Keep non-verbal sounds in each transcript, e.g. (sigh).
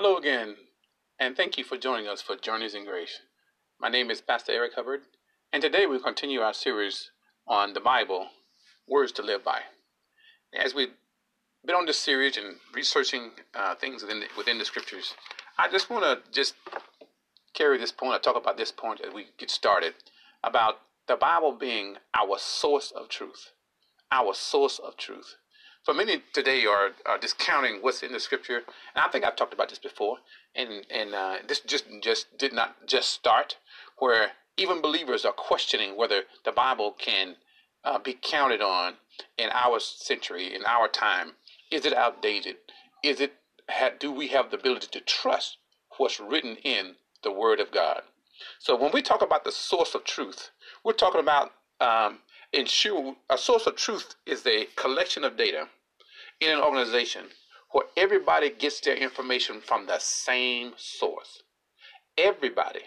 Hello again, and thank you for joining us for Journeys in Grace. My name is Pastor Eric Hubbard, and today we continue our series on the Bible, Words to Live By. As we've been on this series and researching uh, things within the, within the scriptures, I just want to just carry this point, or talk about this point as we get started, about the Bible being our source of truth. Our source of truth. So many today are, are discounting what's in the scripture, and I think I've talked about this before. And and uh, this just just did not just start where even believers are questioning whether the Bible can uh, be counted on in our century, in our time. Is it outdated? Is it do we have the ability to trust what's written in the Word of God? So when we talk about the source of truth, we're talking about um, ensure a source of truth is a collection of data in an organization where everybody gets their information from the same source. Everybody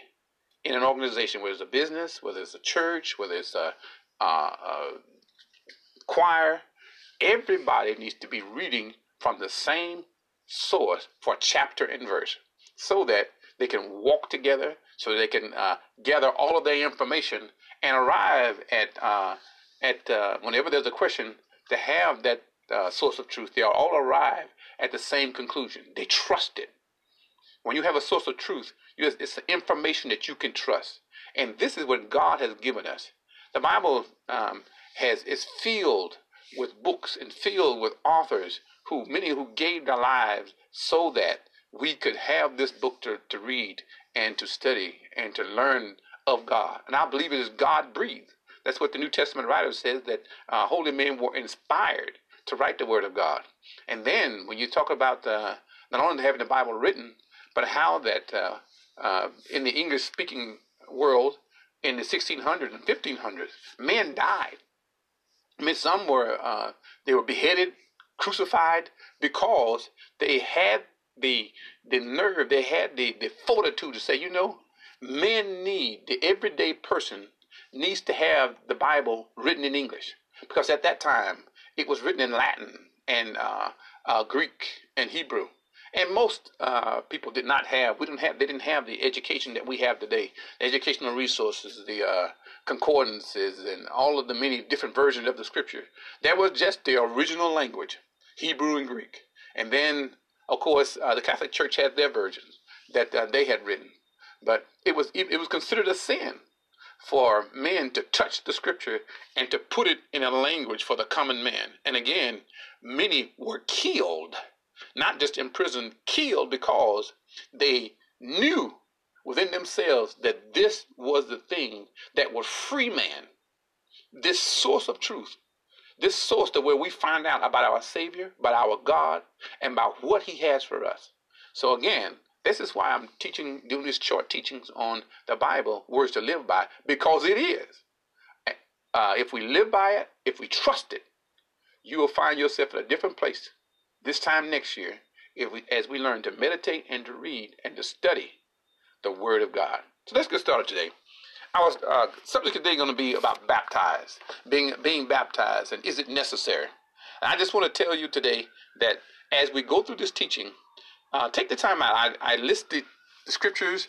in an organization, whether it's a business, whether it's a church, whether it's a, a, a choir, everybody needs to be reading from the same source for chapter and verse so that they can walk together, so they can uh, gather all of their information and arrive at, uh, at uh, whenever there's a question, to have that uh, source of truth, they all arrive at the same conclusion. They trust it. When you have a source of truth, it's information that you can trust. And this is what God has given us. The Bible um, has is filled with books and filled with authors who many who gave their lives so that we could have this book to, to read and to study and to learn of God. And I believe it is God breathed. That's what the New Testament writer says that uh, holy men were inspired to write the Word of God. And then when you talk about uh, not only having the Bible written, but how that uh, uh, in the English speaking world in the 1600s and 1500s, men died. I mean, some were uh, they were beheaded, crucified because they had the the nerve, they had the, the fortitude to say, you know, men need the everyday person needs to have the Bible written in English because at that time it was written in Latin and uh, uh, Greek and Hebrew. And most uh, people did not have, we didn't have, they didn't have the education that we have today. The educational resources, the uh, concordances, and all of the many different versions of the scripture. That was just the original language, Hebrew and Greek. And then, of course, uh, the Catholic Church had their versions that uh, they had written. But it was, it was considered a sin for men to touch the scripture and to put it in a language for the common man. And again, many were killed, not just imprisoned, killed because they knew within themselves that this was the thing that would free man. This source of truth, this source to where we find out about our Savior, about our God, and about what He has for us. So again, this is why I'm teaching, doing these short teachings on the Bible, words to live by, because it is. Uh, if we live by it, if we trust it, you will find yourself in a different place this time next year if we, as we learn to meditate and to read and to study the Word of God. So let's get started today. Our uh, subject today is going to be about baptized, being being baptized, and is it necessary? And I just want to tell you today that as we go through this teaching, uh, take the time out. I, I listed the scriptures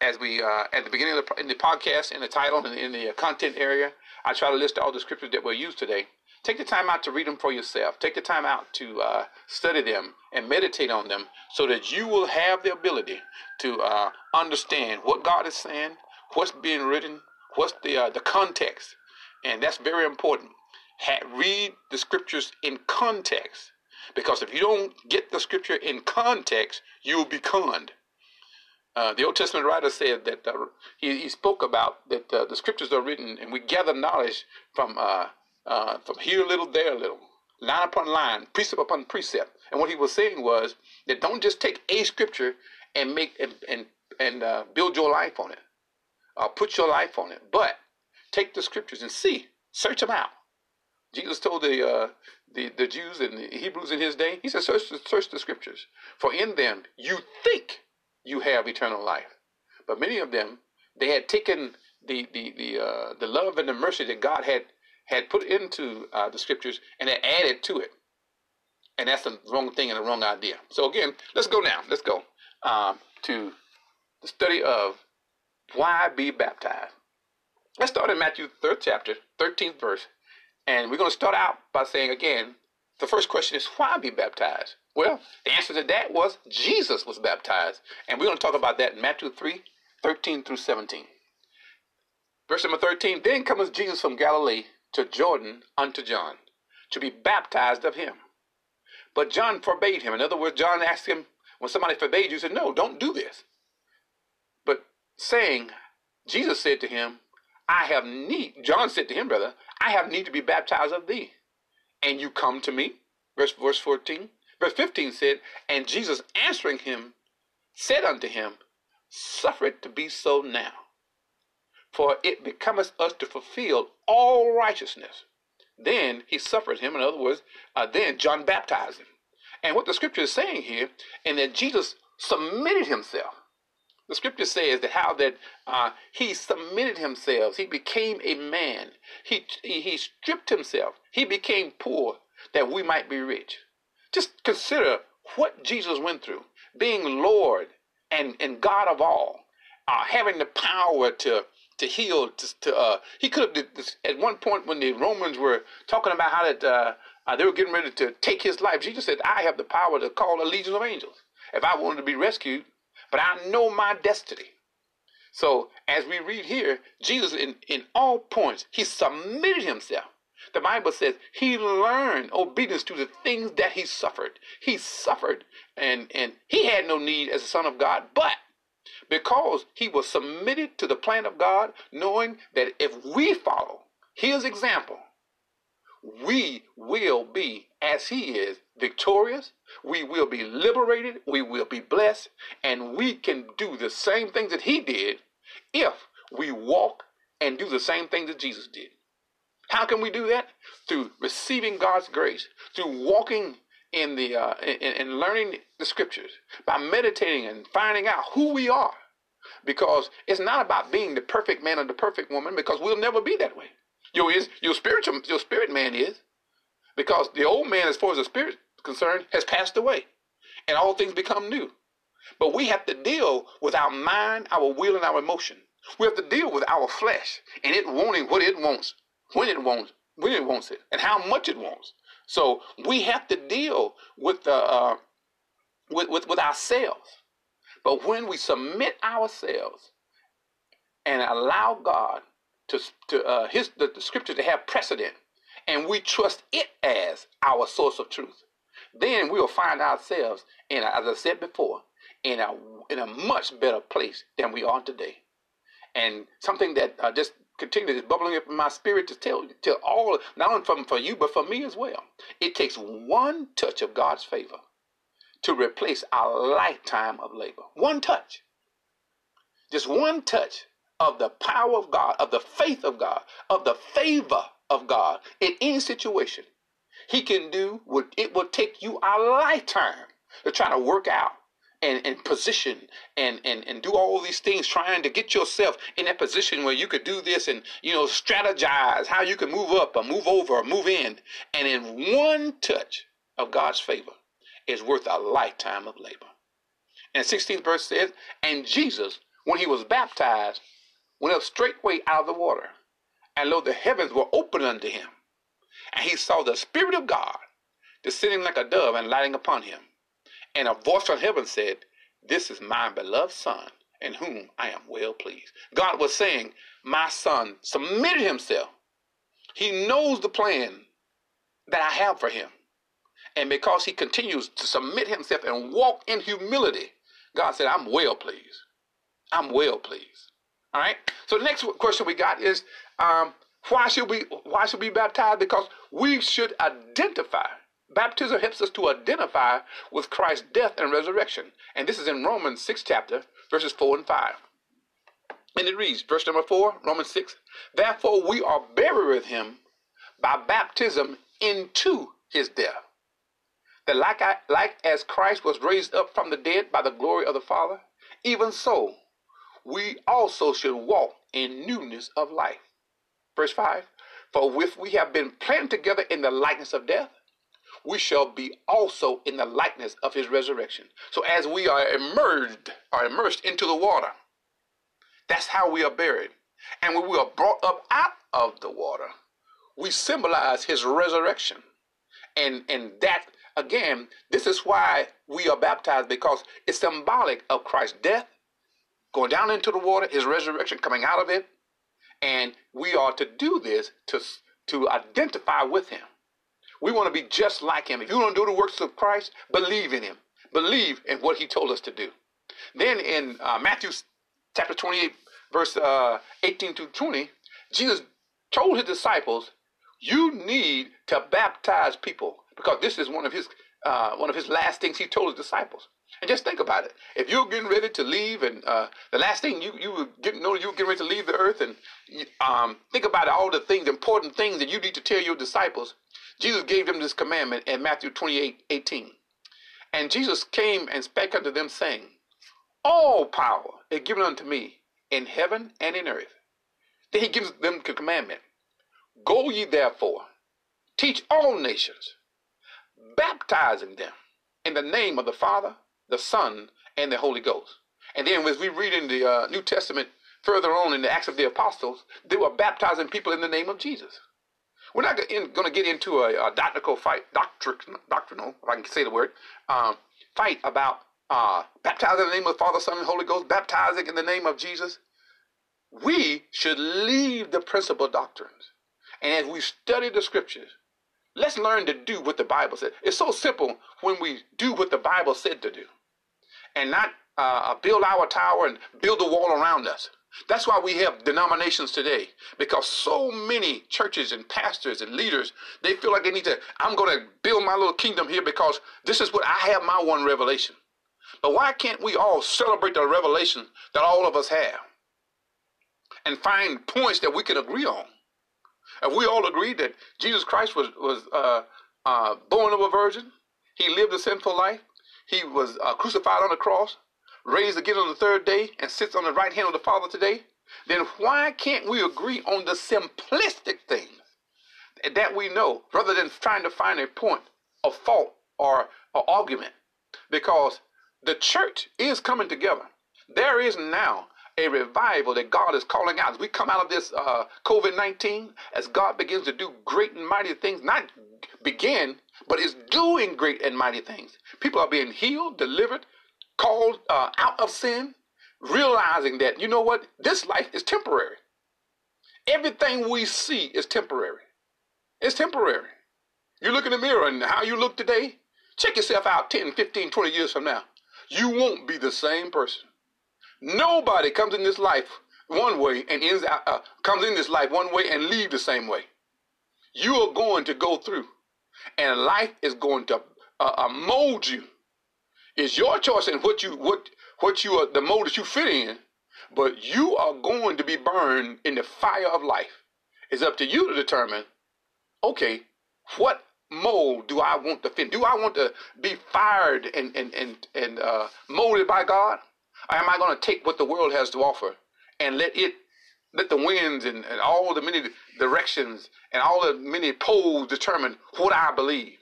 as we uh, at the beginning of the, in the podcast, in the title, and in the uh, content area. I try to list all the scriptures that we'll use today. Take the time out to read them for yourself. Take the time out to uh, study them and meditate on them so that you will have the ability to uh, understand what God is saying, what's being written, what's the, uh, the context. And that's very important. Ha- read the scriptures in context because if you don't get the scripture in context, you will be conned. Uh, the Old Testament writer said that uh, he, he, spoke about that uh, the scriptures are written and we gather knowledge from uh, uh, from here a little, there a little, line upon line, precept upon precept. And what he was saying was that don't just take a scripture and make and and, and uh, build your life on it, put your life on it, but take the scriptures and see, search them out. Jesus told the, the, the Jews and the Hebrews in his day, he said, search, search the scriptures, for in them you think you have eternal life. But many of them, they had taken the, the, the, uh, the love and the mercy that God had, had put into uh, the scriptures and had added to it. And that's the wrong thing and the wrong idea. So again, let's go now. Let's go. um, to the study of why be baptized. Let's start in Matthew 3rd chapter, 13th verse. And we're going to start out by saying again, the first question is why be baptized? Well, the answer to that was Jesus was baptized. And we're going to talk about that in Matthew 3, 13 through 17. Verse number 13 Then cometh Jesus from Galilee to Jordan unto John to be baptized of him. But John forbade him. In other words, John asked him, when somebody forbade you, said, No, don't do this. But saying, Jesus said to him, I have need, John said to him, brother, I have need to be baptized of thee. And you come to me. Verse, verse 14. Verse 15 said, And Jesus answering him said unto him, Suffer it to be so now. For it becometh us to fulfill all righteousness. Then he suffered him. In other words, uh, then John baptized him. And what the scripture is saying here, and that Jesus submitted himself. The scripture says that how that uh, he submitted himself, he became a man. He, he he stripped himself. He became poor that we might be rich. Just consider what Jesus went through, being Lord and, and God of all, uh, having the power to to heal. To, to uh, he could have at one point when the Romans were talking about how that uh, uh, they were getting ready to take his life. Jesus said, "I have the power to call a legion of angels if I wanted to be rescued, but I know my destiny." So as we read here, Jesus in, in all points, he submitted himself. The Bible says he learned obedience to the things that he suffered. He suffered and, and he had no need as a son of God, but because he was submitted to the plan of God, knowing that if we follow his example, we will be, as he is, victorious. We will be liberated. We will be blessed. And we can do the same things that he did if we walk and do the same things that Jesus did. How can we do that? Through receiving God's grace, through walking in the uh, and learning the scriptures, by meditating and finding out who we are. Because it's not about being the perfect man or the perfect woman, because we'll never be that way. Your is your spiritual your spirit man is, because the old man, as far as the spirit concerned, has passed away, and all things become new. But we have to deal with our mind, our will, and our emotion. We have to deal with our flesh and it wanting what it wants, when it wants, when it wants it, and how much it wants. So we have to deal with the uh, with, with with ourselves. But when we submit ourselves and allow God to to uh, his the, the scripture to have precedent, and we trust it as our source of truth, then we will find ourselves in, as I said before, in a in a much better place than we are today. And something that uh, just continues bubbling up in my spirit to tell you to all, not only from for you but for me as well. It takes one touch of God's favor to replace a lifetime of labor. One touch, just one touch of the power of God, of the faith of God, of the favor of God in any situation. He can do what it will take you a lifetime to try to work out and, and position and, and, and do all these things trying to get yourself in that position where you could do this and you know strategize how you can move up or move over or move in. And in one touch of god's favor is worth a lifetime of labor. And 16th verse says and jesus when he was baptized went up straightway out of the water and lo the heavens were opened unto him and he saw the spirit of god descending like a dove and lighting upon him and a voice from heaven said, This is my beloved Son, in whom I am well pleased. God was saying, My Son submitted himself. He knows the plan that I have for him. And because he continues to submit himself and walk in humility, God said, I'm well pleased. I'm well pleased. All right. So the next question we got is, um, why should we why should we be baptized? Because we should identify Baptism helps us to identify with Christ's death and resurrection. And this is in Romans 6 chapter, verses 4 and 5. And it reads, verse number 4, Romans 6, Therefore we are buried with him by baptism into his death. That like, I, like as Christ was raised up from the dead by the glory of the Father, even so we also should walk in newness of life. Verse 5, For if we have been planted together in the likeness of death, we shall be also in the likeness of his resurrection. So as we are immersed, are immersed into the water, that's how we are buried. And when we are brought up out of the water, we symbolize his resurrection. And and that again, this is why we are baptized because it's symbolic of Christ's death, going down into the water, his resurrection coming out of it, and we are to do this to to identify with him. We want to be just like him. If you want to do the works of Christ, believe in him. Believe in what he told us to do. Then in uh, Matthew chapter 28, verse uh, 18 to 20, Jesus told his disciples, "You need to baptize people because this is one of his uh, one of his last things he told his disciples." And just think about it. If you're getting ready to leave, and uh, the last thing you you get know you getting ready to leave the earth, and um, think about all the things, important things that you need to tell your disciples. Jesus gave them this commandment in Matthew 28, 18. And Jesus came and spake unto them, saying, All power is given unto me in heaven and in earth. Then he gives them the commandment Go ye therefore, teach all nations, baptizing them in the name of the Father, the Son, and the Holy Ghost. And then as we read in the uh, New Testament further on in the Acts of the Apostles, they were baptizing people in the name of Jesus. We're not going to get into a, a doctrinal fight, doctrinal, if I can say the word, um, fight about uh, baptizing in the name of the Father, Son, and Holy Ghost, baptizing in the name of Jesus. We should leave the principal doctrines. And as we study the scriptures, let's learn to do what the Bible said. It's so simple when we do what the Bible said to do and not uh, build our tower and build a wall around us. That's why we have denominations today because so many churches and pastors and leaders they feel like they need to I'm going to build my little kingdom here because this is what I have my one revelation. But why can't we all celebrate the revelation that all of us have and find points that we can agree on? If we all agree that Jesus Christ was was uh, uh, born of a virgin, he lived a sinful life, he was uh, crucified on the cross, raised again on the third day, and sits on the right hand of the Father today, then why can't we agree on the simplistic things that we know rather than trying to find a point of fault or, or argument? Because the church is coming together. There is now a revival that God is calling out. As we come out of this uh, COVID 19, as God begins to do great and mighty things, not begin, but is doing great and mighty things. People are being healed, delivered, called uh, out of sin, realizing that, you know what, this life is temporary. Everything we see is temporary. It's temporary. You look in the mirror and how you look today, check yourself out 10, 15, 20 years from now. You won't be the same person. Nobody comes in this life one way and ends out, uh, comes in this life one way and leave the same way. You are going to go through, and life is going to uh, uh, mold you. It's your choice in what you what what you are the mold that you fit in, but you are going to be burned in the fire of life. It's up to you to determine. Okay, what mold do I want to fit? Do I want to be fired and and and and uh, molded by God? Or am I going to take what the world has to offer and let it, let the winds and, and all the many directions and all the many poles determine what I believe?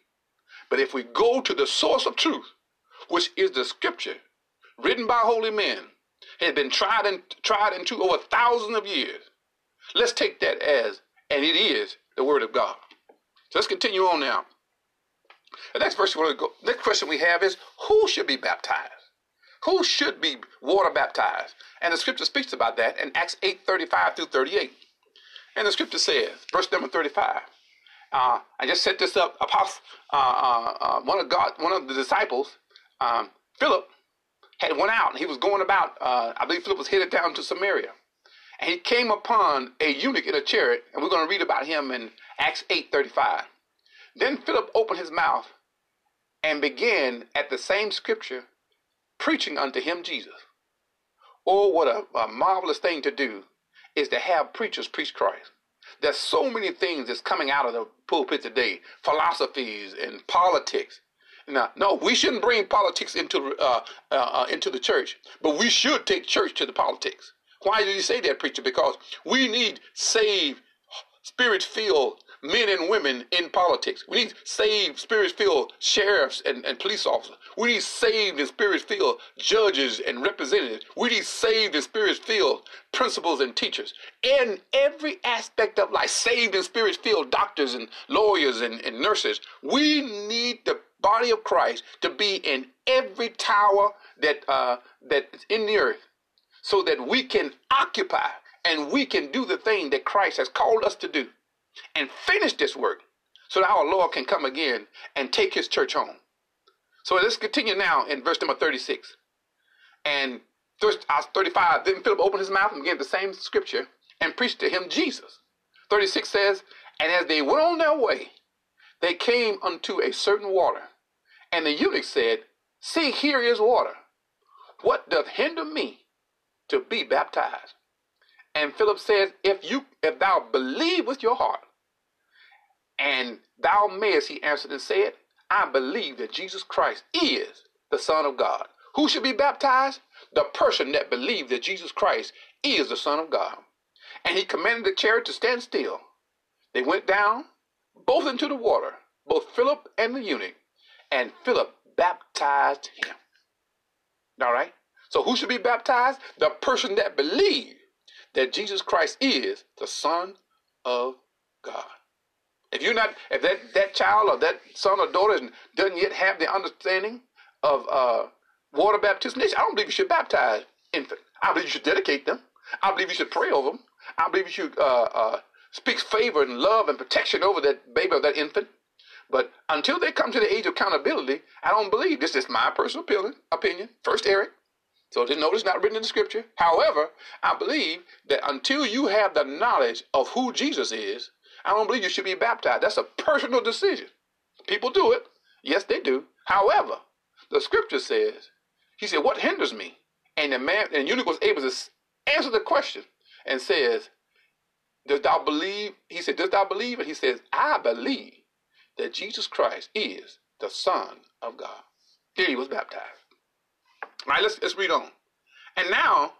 But if we go to the source of truth, which is the scripture written by holy men, has been tried and tried into over thousands of years. Let's take that as, and it is, the word of God. So let's continue on now. The next question, we go, next question we have is who should be baptized? Who should be water baptized? And the scripture speaks about that in Acts 8 35 through 38. And the scripture says, verse number 35. Uh, I just set this up. Apostle, uh, uh, uh, one of God, one of the disciples, um, Philip, had went out and he was going about. Uh, I believe Philip was headed down to Samaria, and he came upon a eunuch in a chariot, and we're going to read about him in Acts eight thirty five. Then Philip opened his mouth and began at the same scripture preaching unto him Jesus. Oh, what a, a marvelous thing to do is to have preachers preach Christ. There's so many things that's coming out of the pulpit today, philosophies and politics. Now, no, we shouldn't bring politics into uh, uh, uh into the church, but we should take church to the politics. Why do you say that, preacher? Because we need saved, spirit-filled men and women in politics. We need saved, spirit-filled sheriffs and, and police officers. We need saved and spirit-filled judges and representatives. We need saved and spirit-filled principals and teachers. In every aspect of life, saved and spirit-filled doctors and lawyers and, and nurses. We need the body of Christ to be in every tower that uh, that's in the earth so that we can occupy and we can do the thing that Christ has called us to do and finish this work so that our Lord can come again and take his church home. So let's continue now in verse number 36. And verse uh, 35, then Philip opened his mouth and began the same scripture and preached to him Jesus. 36 says, And as they went on their way, they came unto a certain water. And the eunuch said, See, here is water. What doth hinder me to be baptized. And Philip says, If you if thou believe with your heart, and thou mayest, he answered and said, I believe that Jesus Christ is the Son of God. Who should be baptized? The person that believed that Jesus Christ is the Son of God. And he commanded the chariot to stand still. They went down both into the water, both Philip and the eunuch, and Philip baptized him. All right? So who should be baptized? The person that believes that Jesus Christ is the Son of God. If you're not, if that, that child or that son or daughter doesn't yet have the understanding of uh, water baptism, I don't believe you should baptize infant. I believe you should dedicate them. I believe you should pray over them. I believe you should uh, uh, speak favor and love and protection over that baby or that infant. But until they come to the age of accountability, I don't believe this is my personal opinion. Opinion. First, Eric. So just notice not written in the scripture. However, I believe that until you have the knowledge of who Jesus is, I don't believe you should be baptized. That's a personal decision. People do it. Yes, they do. However, the scripture says, he said, what hinders me? And the man, and eunuch was able to answer the question and says, does thou believe? He said, does thou believe? And he says, I believe that Jesus Christ is the Son of God. Then he was baptized. All right, let's, let's read on. And now,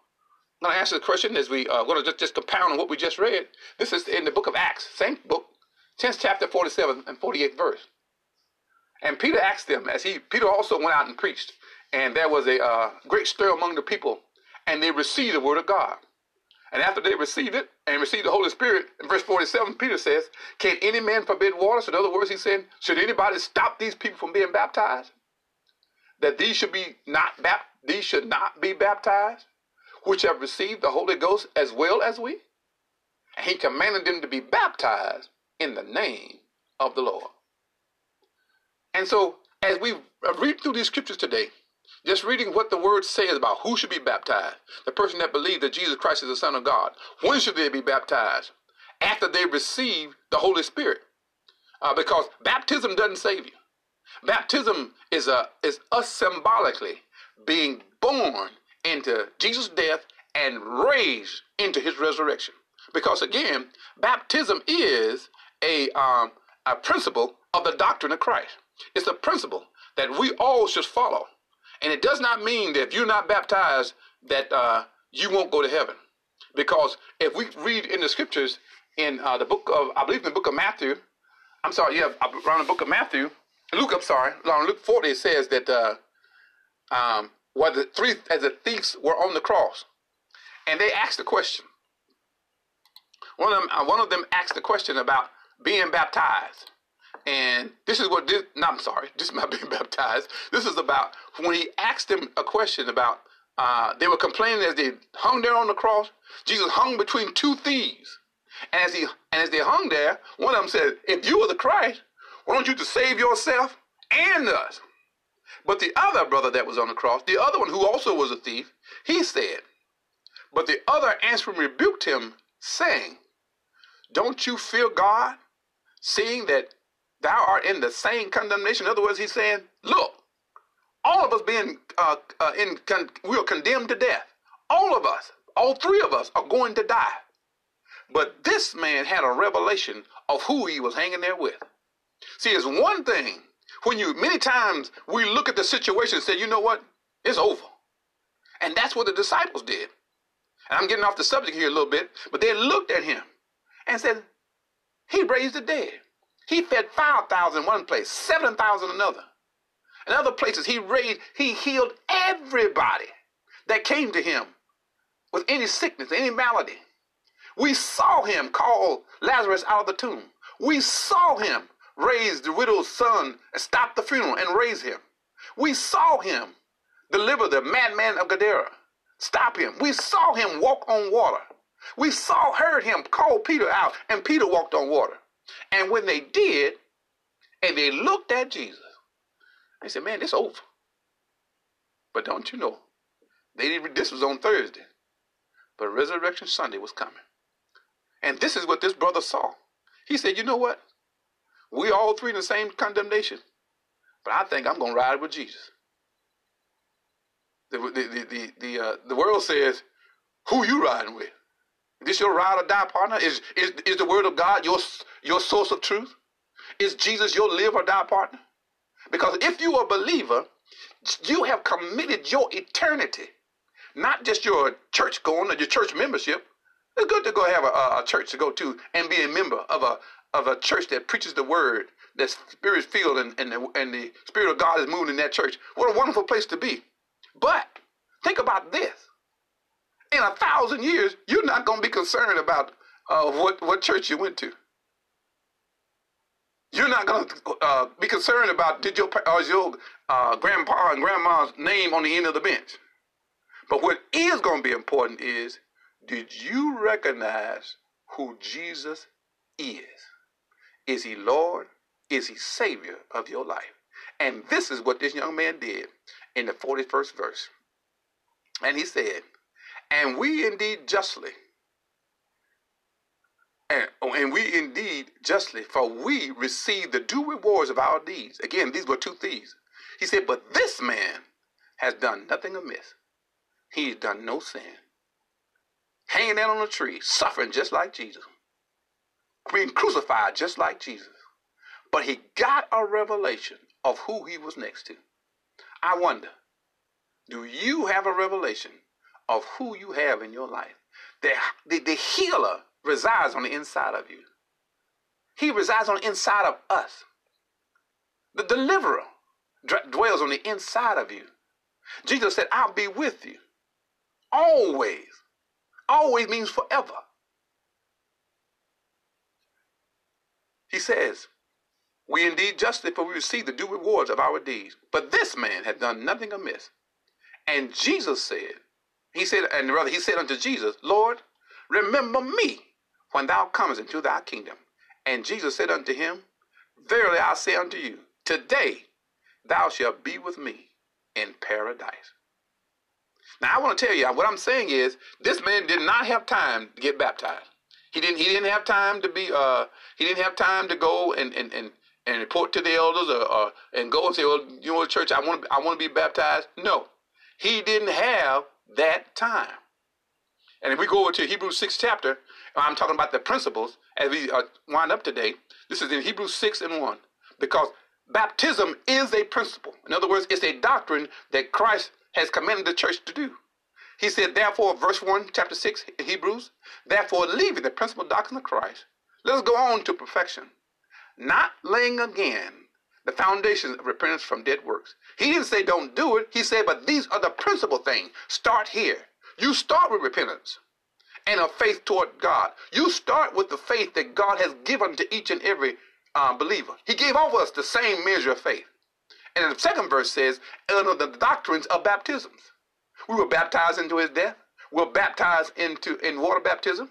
To answer the question as we are uh, going to just, just compound on what we just read. This is in the book of Acts, same book, 10th chapter, 47 and 48th verse. And Peter asked them, as he, Peter also went out and preached, and there was a uh, great stir among the people, and they received the word of God. And after they received it and received the Holy Spirit, in verse 47, Peter says, Can any man forbid water? So in other words, he said, Should anybody stop these people from being baptized? That these should be not baptized these should not be baptized, which have received the Holy Ghost as well as we? And he commanded them to be baptized in the name of the Lord. And so, as we read through these scriptures today, just reading what the word says about who should be baptized, the person that believes that Jesus Christ is the Son of God, when should they be baptized? After they receive the Holy Spirit. Uh, because baptism doesn't save you. Baptism is, a, is us symbolically being born into Jesus' death and raised into his resurrection. Because again, baptism is a, um, a principle of the doctrine of Christ. It's a principle that we all should follow. And it does not mean that if you're not baptized, that uh, you won't go to heaven. Because if we read in the scriptures in uh, the book of, I believe in the book of Matthew, I'm sorry, yeah, around the book of Matthew, Luke, I'm sorry, around Luke 40, it says that uh, um, where the three as the thieves were on the cross, and they asked a question. One of them, uh, one of them asked the question about being baptized, and this is what this. No, I'm sorry, (laughs) this is not being baptized. This is about when he asked them a question about. Uh, they were complaining as they hung there on the cross. Jesus hung between two thieves, and as he and as they hung there, one of them said, "If you are the Christ, why don't you to save yourself and us?" But the other brother that was on the cross, the other one who also was a thief, he said, But the other answering rebuked him, saying, Don't you fear God, seeing that thou art in the same condemnation? In other words, he's saying, Look, all of us being uh, uh, in, con- we are condemned to death. All of us, all three of us, are going to die. But this man had a revelation of who he was hanging there with. See, it's one thing when you many times we look at the situation and say, you know what, it's over. And that's what the disciples did. And I'm getting off the subject here a little bit, but they looked at him and said, He raised the dead. He fed 5,000 in one place, 7,000 another. In other places, he raised, he healed everybody that came to him with any sickness, any malady. We saw him call Lazarus out of the tomb. We saw him raise the widow's son and stop the funeral and raise him. We saw him deliver the madman of Gadara, stop him. We saw him walk on water. We saw, heard him call Peter out, and Peter walked on water. And when they did, and they looked at Jesus, they said, Man, this over. But don't you know, they didn't, this was on Thursday, but Resurrection Sunday was coming. And this is what this brother saw. He said, You know what? We all three in the same condemnation, but I think I'm going to ride with Jesus. The, the, the, the, uh, the world says, Who you riding with? Is this your ride or die partner? Is, is, is the word of God your, your source of truth? Is Jesus your live or die partner? Because if you are a believer, you have committed your eternity, not just your church going or your church membership. It's good to go have a, a church to go to and be a member of a of a church that preaches the word, that spirit filled, and, and, the, and the spirit of God is moving in that church. What a wonderful place to be. But think about this in a thousand years, you're not going to be concerned about uh, what, what church you went to. You're not going to uh, be concerned about did your or your uh, grandpa and grandma's name on the end of the bench. But what is going to be important is did you recognize who Jesus is? Is he Lord? Is he Savior of your life? And this is what this young man did in the 41st verse. And he said, and we indeed justly, and, and we indeed justly, for we receive the due rewards of our deeds. Again, these were two thieves. He said, But this man has done nothing amiss. He's done no sin. Hanging out on a tree, suffering just like Jesus, being crucified just like Jesus. But he got a revelation of who he was next to. I wonder, do you have a revelation of who you have in your life. The, the, the healer resides on the inside of you. He resides on the inside of us. The deliverer dwells on the inside of you. Jesus said, I'll be with you. Always. Always means forever. He says, We indeed justly, for we receive the due rewards of our deeds. But this man had done nothing amiss. And Jesus said, he said, and rather he said unto Jesus, Lord, remember me when thou comest into thy kingdom. And Jesus said unto him, Verily I say unto you, today thou shalt be with me in paradise. Now I want to tell you what I'm saying is this man did not have time to get baptized. He didn't he didn't have time to be uh he didn't have time to go and and, and, and report to the elders or, or and go and say, well, you know, church, I want to, I want to be baptized. No, he didn't have that time. And if we go over to Hebrews 6 chapter, I'm talking about the principles as we wind up today. This is in Hebrews 6 and 1. Because baptism is a principle. In other words, it's a doctrine that Christ has commanded the church to do. He said, therefore, verse 1, chapter 6 in Hebrews, therefore, leaving the principal doctrine of Christ, let us go on to perfection, not laying again the foundations of repentance from dead works. He didn't say don't do it. He said, but these are the principal things. Start here. You start with repentance and a faith toward God. You start with the faith that God has given to each and every uh, believer. He gave all of us the same measure of faith. And the second verse says, under the doctrines of baptisms. We were baptized into his death. We're baptized into in water baptism.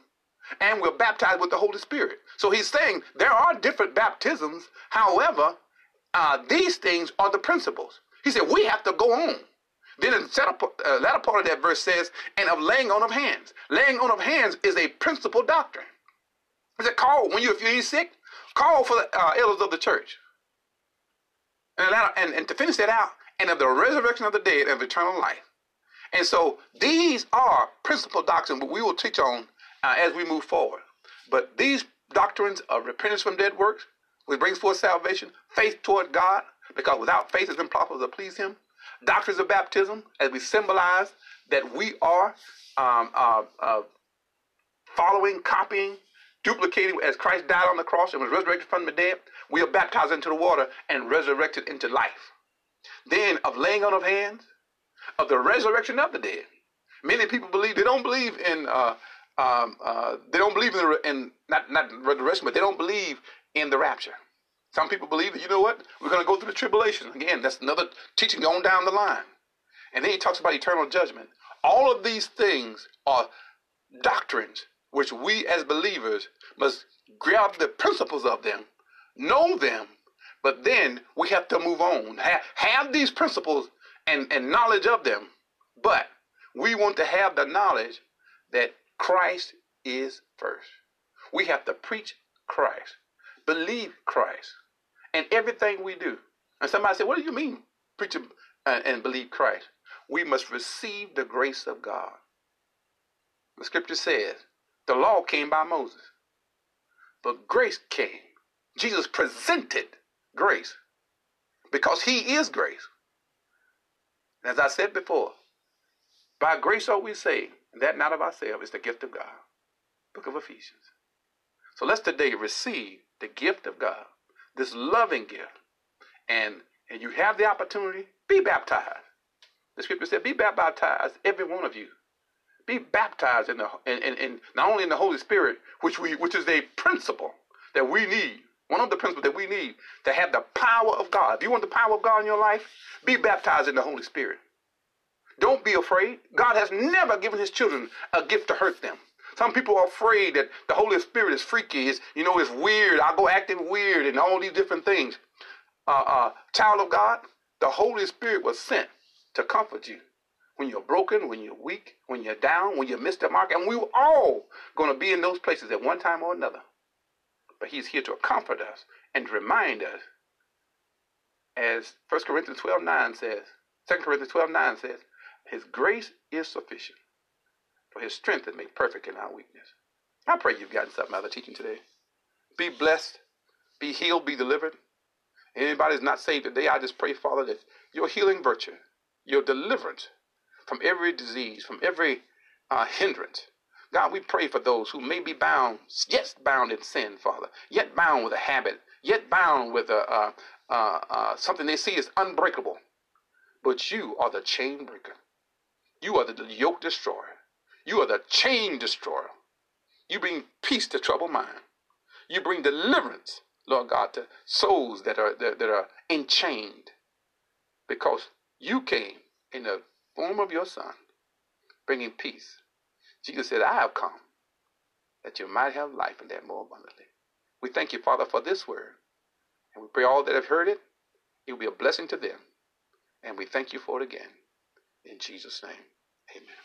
And we're baptized with the Holy Spirit. So he's saying there are different baptisms. However, uh, these things are the principles. He said, we have to go on. Then the uh, latter part of that verse says, and of laying on of hands. Laying on of hands is a principal doctrine. Is it call when you if you're sick, call for the uh, elders of the church. And, and, and to finish that out, and of the resurrection of the dead and of eternal life. And so these are principal doctrines that we will teach on uh, as we move forward. But these doctrines of repentance from dead works, which brings forth salvation, faith toward God, because without faith it's impossible to please Him. Doctrines of baptism, as we symbolize that we are um, uh, uh, following, copying duplicated as Christ died on the cross and was resurrected from the dead, we are baptized into the water and resurrected into life. Then of laying on of hands, of the resurrection of the dead. Many people believe they don't believe in uh, um, uh, they don't believe in, the, in not not resurrection, but they don't believe in the rapture. Some people believe that you know what we're going to go through the tribulation again. That's another teaching going down the line. And then he talks about eternal judgment. All of these things are doctrines which we as believers must grab the principles of them, know them, but then we have to move on. Have, have these principles and, and knowledge of them, but we want to have the knowledge that Christ is first. We have to preach Christ, believe Christ, and everything we do. And somebody said, What do you mean, preach and uh, believe Christ? We must receive the grace of God. The scripture says, the law came by Moses, but grace came. Jesus presented grace because he is grace. As I said before, by grace are we saved, and that not of ourselves, is the gift of God. Book of Ephesians. So let's today receive the gift of God, this loving gift. And, and you have the opportunity, be baptized. The scripture said, be baptized, every one of you. Be baptized in the in, in, in not only in the Holy Spirit, which we which is a principle that we need. One of the principles that we need to have the power of God. If you want the power of God in your life, be baptized in the Holy Spirit. Don't be afraid. God has never given his children a gift to hurt them. Some people are afraid that the Holy Spirit is freaky. It's, you know, it's weird. I'll go acting weird and all these different things. Uh, uh, child of God, the Holy Spirit was sent to comfort you when you're broken, when you're weak, when you're down, when you miss the mark. And we were all going to be in those places at one time or another. But He's here to comfort us and remind us, as 1 Corinthians 12 9 says, 2 Corinthians 12 9 says, His grace is sufficient, for His strength is made perfect in our weakness. I pray you've gotten something out of the teaching today. Be blessed, be healed, be delivered. Anybody's not saved today, I just pray, Father, that your healing virtue, your deliverance, from every disease, from every uh, hindrance. God, we pray for those who may be bound, yet bound in sin, Father, yet bound with a habit, yet bound with a, something they see as unbreakable. But you are the chain breaker. You are the yoke destroyer. You are the chain destroyer. You bring peace to troubled mind. You bring deliverance, Lord God, to souls that are that, that are enchained. Because you came in the form of your Son, bringing peace. Jesus said, I have come that you might have life and that more abundantly. We thank you, Father, for this word. And we pray all that have heard it, it will be a blessing to them. And we thank you for it again. In Jesus' name, amen.